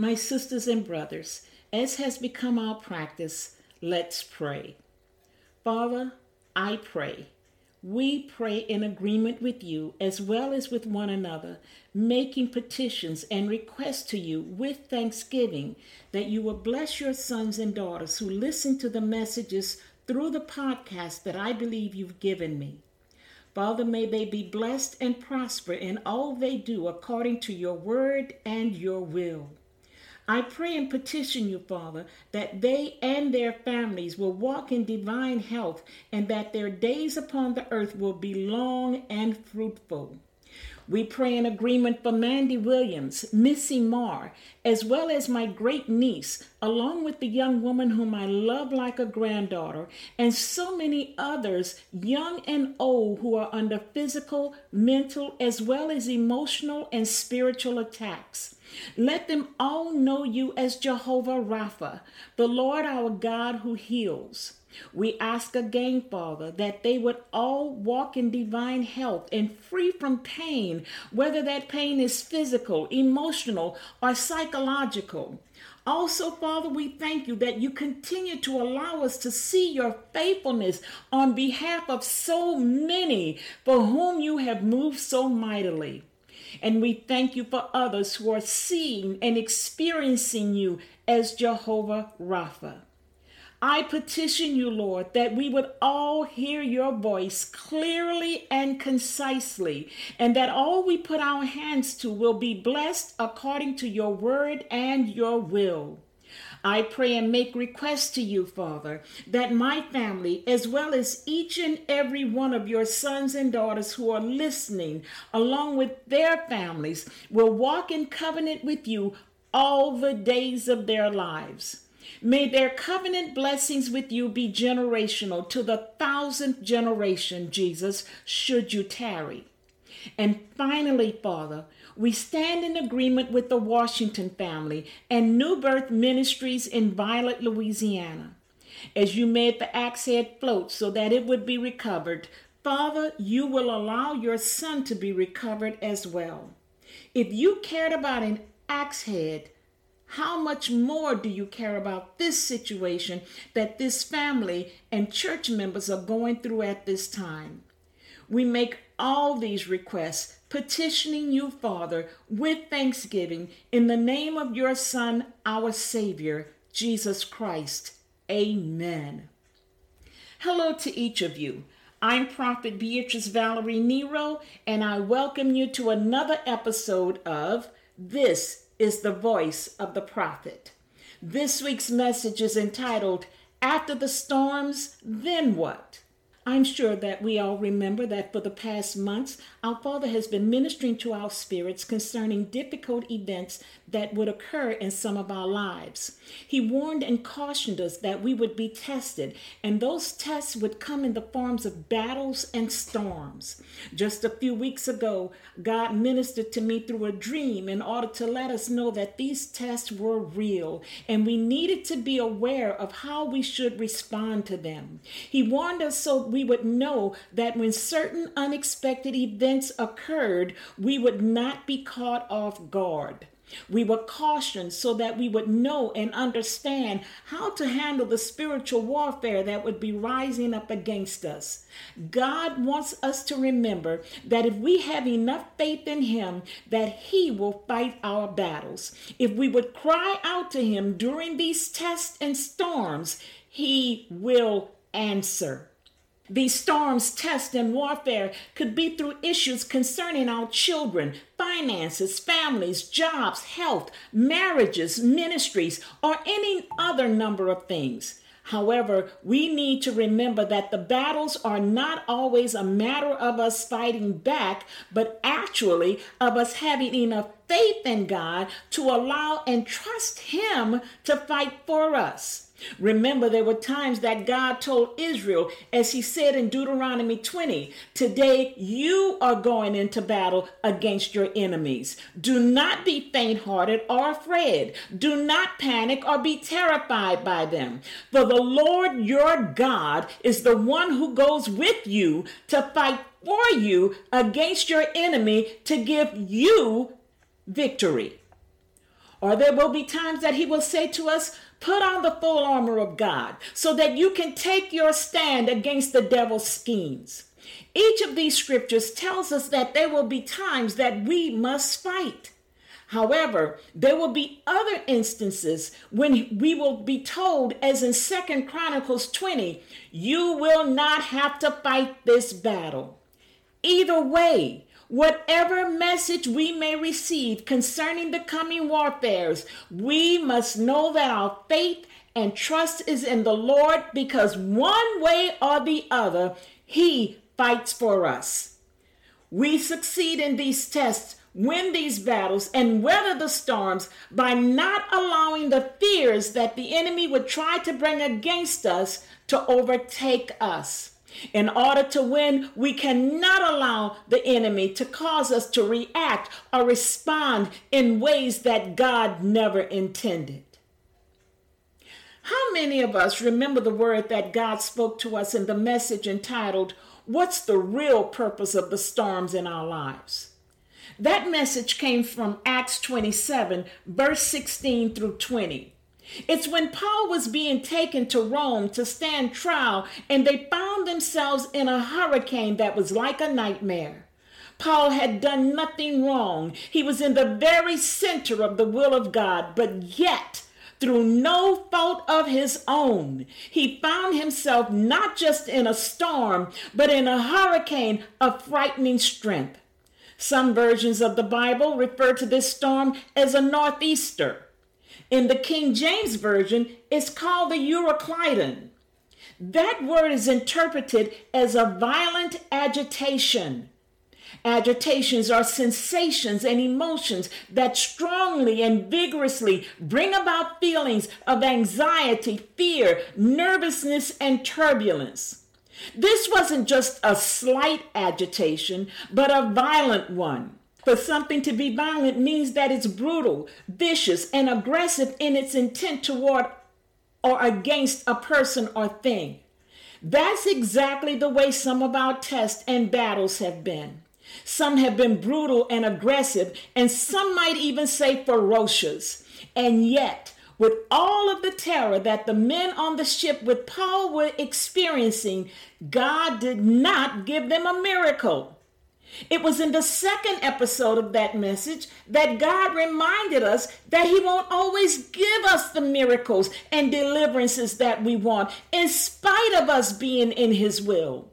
My sisters and brothers, as has become our practice, let's pray. Father, I pray. We pray in agreement with you as well as with one another, making petitions and requests to you with thanksgiving that you will bless your sons and daughters who listen to the messages through the podcast that I believe you've given me. Father, may they be blessed and prosper in all they do according to your word and your will. I pray and petition you, Father, that they and their families will walk in divine health and that their days upon the earth will be long and fruitful. We pray in agreement for Mandy Williams, Missy Marr, as well as my great niece, along with the young woman whom I love like a granddaughter, and so many others, young and old, who are under physical, mental, as well as emotional and spiritual attacks. Let them all know you as Jehovah Rapha, the Lord our God who heals. We ask again, Father, that they would all walk in divine health and free from pain, whether that pain is physical, emotional, or psychological. Also, Father, we thank you that you continue to allow us to see your faithfulness on behalf of so many for whom you have moved so mightily. And we thank you for others who are seeing and experiencing you as Jehovah Rapha. I petition you, Lord, that we would all hear your voice clearly and concisely, and that all we put our hands to will be blessed according to your word and your will. I pray and make request to you, Father, that my family, as well as each and every one of your sons and daughters who are listening, along with their families, will walk in covenant with you all the days of their lives. May their covenant blessings with you be generational to the thousandth generation, Jesus, should you tarry. And finally, Father, we stand in agreement with the Washington family and New Birth Ministries in Violet, Louisiana. As you made the axe head float so that it would be recovered, Father, you will allow your son to be recovered as well. If you cared about an axe head, how much more do you care about this situation that this family and church members are going through at this time? We make all these requests, petitioning you, Father, with thanksgiving in the name of your Son, our Savior, Jesus Christ. Amen. Hello to each of you. I'm Prophet Beatrice Valerie Nero, and I welcome you to another episode of This is the voice of the prophet. This week's message is entitled, After the Storms, Then What? I'm sure that we all remember that for the past months, our Father has been ministering to our spirits concerning difficult events that would occur in some of our lives. He warned and cautioned us that we would be tested, and those tests would come in the forms of battles and storms. Just a few weeks ago, God ministered to me through a dream in order to let us know that these tests were real, and we needed to be aware of how we should respond to them. He warned us so we would know that when certain unexpected events occurred, we would not be caught off guard. We were cautioned so that we would know and understand how to handle the spiritual warfare that would be rising up against us. God wants us to remember that if we have enough faith in Him, that He will fight our battles. If we would cry out to Him during these tests and storms, He will answer. These storms, tests, and warfare could be through issues concerning our children, finances, families, jobs, health, marriages, ministries, or any other number of things. However, we need to remember that the battles are not always a matter of us fighting back, but actually of us having enough faith in God to allow and trust Him to fight for us. Remember, there were times that God told Israel, as he said in Deuteronomy 20, Today you are going into battle against your enemies. Do not be faint hearted or afraid. Do not panic or be terrified by them. For the Lord your God is the one who goes with you to fight for you against your enemy to give you victory. Or there will be times that he will say to us, Put on the full armor of God so that you can take your stand against the devil's schemes. Each of these scriptures tells us that there will be times that we must fight. However, there will be other instances when we will be told, as in Second Chronicles 20, you will not have to fight this battle. Either way, Whatever message we may receive concerning the coming warfares, we must know that our faith and trust is in the Lord because one way or the other, He fights for us. We succeed in these tests, win these battles, and weather the storms by not allowing the fears that the enemy would try to bring against us to overtake us. In order to win, we cannot allow the enemy to cause us to react or respond in ways that God never intended. How many of us remember the word that God spoke to us in the message entitled, What's the Real Purpose of the Storms in Our Lives? That message came from Acts 27, verse 16 through 20. It's when Paul was being taken to Rome to stand trial and they found themselves in a hurricane that was like a nightmare. Paul had done nothing wrong. He was in the very center of the will of God, but yet, through no fault of his own, he found himself not just in a storm, but in a hurricane of frightening strength. Some versions of the Bible refer to this storm as a northeaster. In the King James Version, it's called the Euroclydon. That word is interpreted as a violent agitation. Agitations are sensations and emotions that strongly and vigorously bring about feelings of anxiety, fear, nervousness, and turbulence. This wasn't just a slight agitation, but a violent one. For something to be violent means that it's brutal, vicious, and aggressive in its intent toward or against a person or thing. That's exactly the way some of our tests and battles have been. Some have been brutal and aggressive, and some might even say ferocious. And yet, with all of the terror that the men on the ship with Paul were experiencing, God did not give them a miracle. It was in the second episode of that message that God reminded us that He won't always give us the miracles and deliverances that we want, in spite of us being in His will.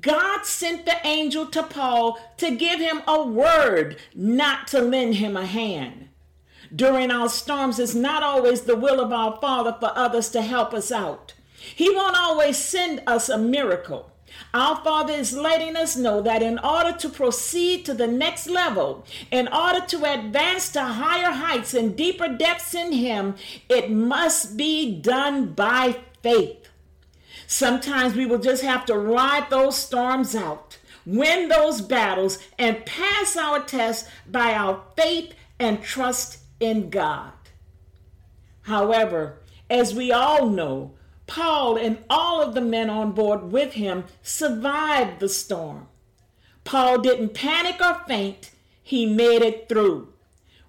God sent the angel to Paul to give him a word, not to lend him a hand. During our storms, it's not always the will of our Father for others to help us out. He won't always send us a miracle. Our Father is letting us know that in order to proceed to the next level, in order to advance to higher heights and deeper depths in Him, it must be done by faith. Sometimes we will just have to ride those storms out, win those battles, and pass our tests by our faith and trust in God. However, as we all know, Paul and all of the men on board with him survived the storm. Paul didn't panic or faint, he made it through.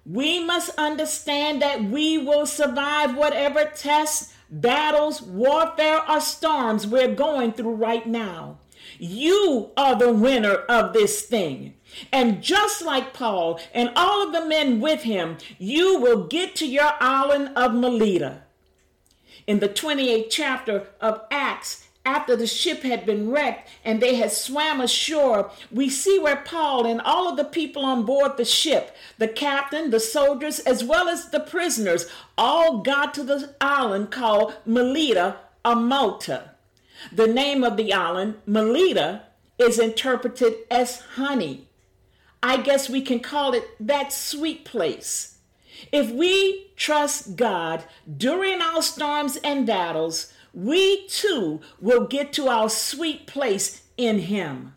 We must understand that we will survive whatever tests, battles, warfare, or storms we're going through right now. You are the winner of this thing. And just like Paul and all of the men with him, you will get to your island of Melita. In the 28th chapter of Acts, after the ship had been wrecked and they had swam ashore, we see where Paul and all of the people on board the ship, the captain, the soldiers, as well as the prisoners, all got to the island called Melita or Malta. The name of the island, Melita, is interpreted as honey. I guess we can call it that sweet place. If we trust God during our storms and battles, we too will get to our sweet place in Him.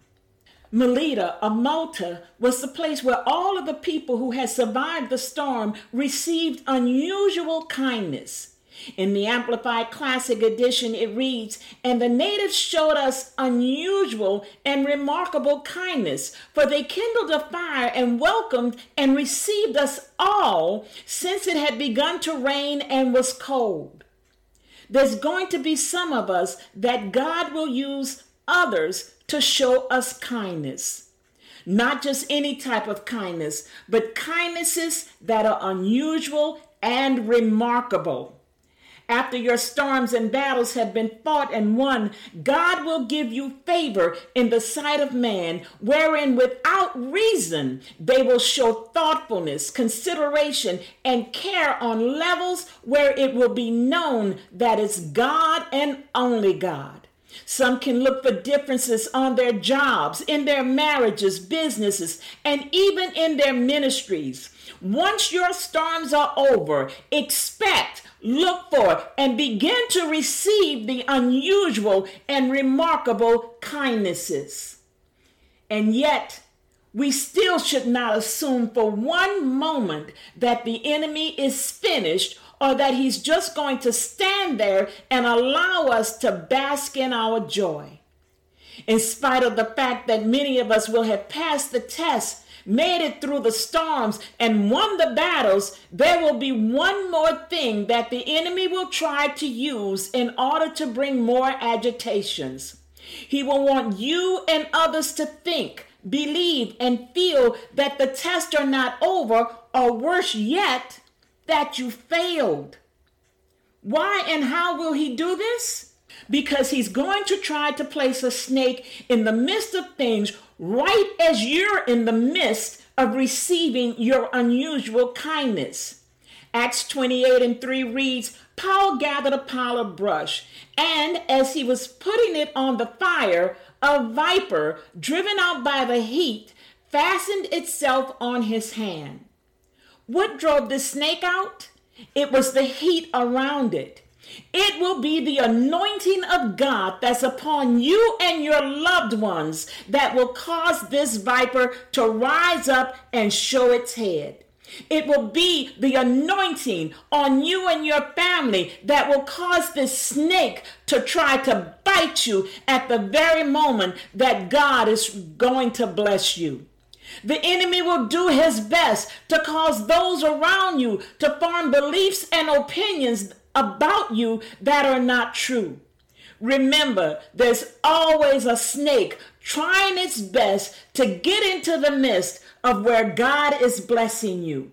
Melita of Malta was the place where all of the people who had survived the storm received unusual kindness. In the Amplified Classic Edition, it reads, And the natives showed us unusual and remarkable kindness, for they kindled a fire and welcomed and received us all, since it had begun to rain and was cold. There's going to be some of us that God will use others to show us kindness. Not just any type of kindness, but kindnesses that are unusual and remarkable. After your storms and battles have been fought and won, God will give you favor in the sight of man, wherein without reason they will show thoughtfulness, consideration, and care on levels where it will be known that it's God and only God. Some can look for differences on their jobs, in their marriages, businesses, and even in their ministries. Once your storms are over, expect look for, and begin to receive the unusual and remarkable kindnesses. And yet, we still should not assume for one moment that the enemy is finished or that he's just going to stand there and allow us to bask in our joy. In spite of the fact that many of us will have passed the test made it through the storms, and won the battles, there will be one more thing that the enemy will try to use in order to bring more agitations. He will want you and others to think, believe, and feel that the tests are not over, or worse yet, that you failed. Why and how will he do this? Because he's going to try to place a snake in the midst of things right as you're in the midst of receiving your unusual kindness. Acts 28 and 3 reads, Paul gathered a pile of brush, and as he was putting it on the fire, a viper, driven out by the heat, fastened itself on his hand. What drove the snake out? It was the heat around it. It will be the anointing of God that's upon you and your loved ones that will cause this viper to rise up and show its head. It will be the anointing on you and your family that will cause this snake to try to bite you at the very moment that God is going to bless you. The enemy will do his best to cause those around you to form beliefs and opinions about you that are not true. Remember, there's always a snake trying its best to get into the midst of where God is blessing you.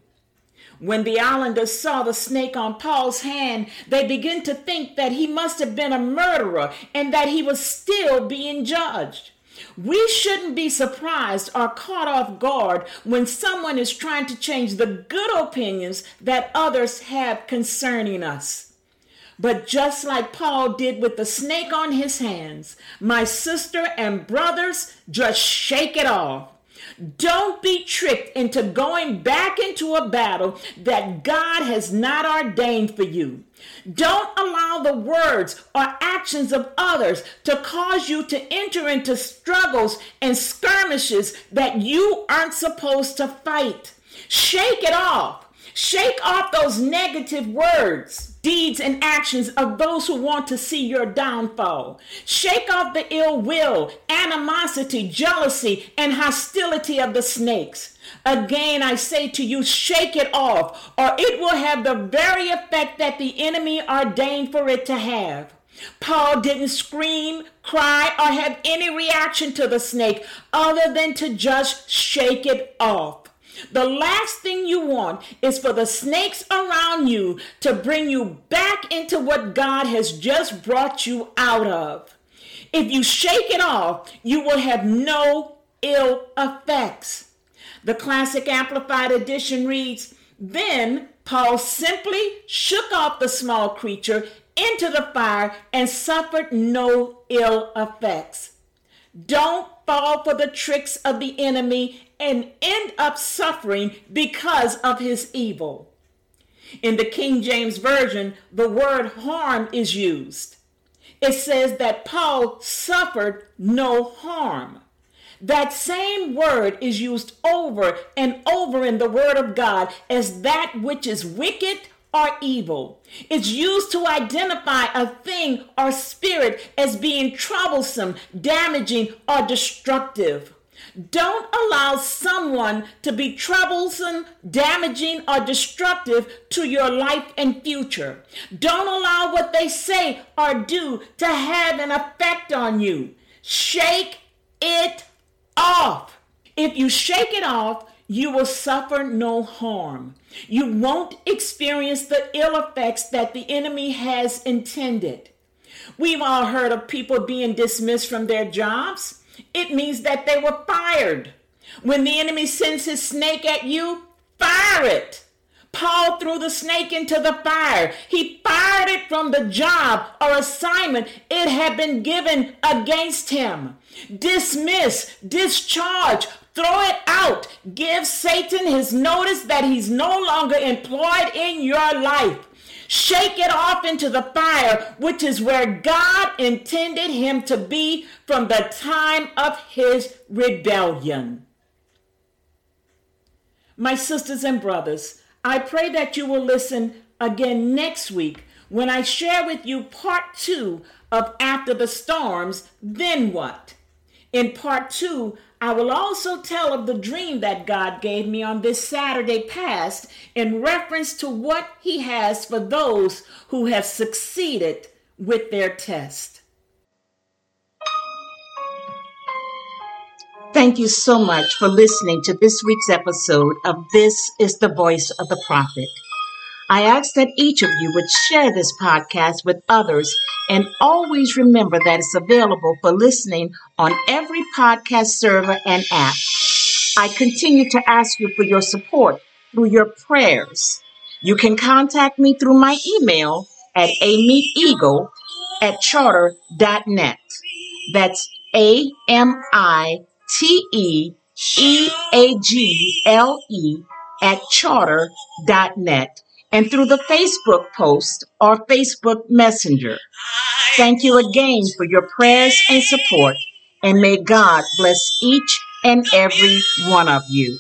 When the islanders saw the snake on Paul's hand, they began to think that he must have been a murderer and that he was still being judged. We shouldn't be surprised or caught off guard when someone is trying to change the good opinions that others have concerning us. But just like Paul did with the snake on his hands, my sister and brothers, just shake it off. Don't be tricked into going back into a battle that God has not ordained for you. Don't allow the words or actions of others to cause you to enter into struggles and skirmishes that you aren't supposed to fight. Shake it off. Shake off those negative words deeds and actions of those who want to see your downfall. Shake off the ill will, animosity, jealousy, and hostility of the snakes. Again, I say to you, shake it off, or it will have the very effect that the enemy ordained for it to have. Paul didn't scream, cry, or have any reaction to the snake other than to just shake it off. The last thing you want is for the snakes around you to bring you back into what God has just brought you out of. If you shake it off, you will have no ill effects. The Classic Amplified Edition reads Then Paul simply shook off the small creature into the fire and suffered no ill effects. Don't fall for the tricks of the enemy and end up suffering because of his evil. In the King James Version, the word harm is used. It says that Paul suffered no harm. That same word is used over and over in the Word of God as that which is wicked or evil. It's used to identify a thing or spirit as being troublesome, damaging, or destructive. Don't allow someone to be troublesome, damaging, or destructive to your life and future. Don't allow what they say or do to have an effect on you. Shake it off. If you shake it off, you will suffer no harm. You won't experience the ill effects that the enemy has intended. We've all heard of people being dismissed from their jobs. It means that they were fired. When the enemy sends his snake at you, fire it. Paul threw the snake into the fire. He fired it from the job or assignment it had been given against him. Dismiss, discharge, throw it out. Give Satan his notice that he's no longer employed in your life. Shake it off into the fire, which is where God intended him to be from the time of his rebellion. My sisters and brothers, I pray that you will listen again next week when I share with you part two of After the Storms, Then What? In part two, I will also tell of the dream that God gave me on this Saturday past in reference to what He has for those who have succeeded with their test. Thank you so much for listening to this week's episode of This is the Voice of the Prophet. I ask that each of you would share this podcast with others and always remember that it's available for listening on every podcast server and app. I continue to ask you for your support through your prayers. You can contact me through my email at amiteeagle at charter.net. That's A M I T E E A G L E at charter.net and through the Facebook post or Facebook Messenger. Thank you again for your prayers and support, and may God bless each and every one of you.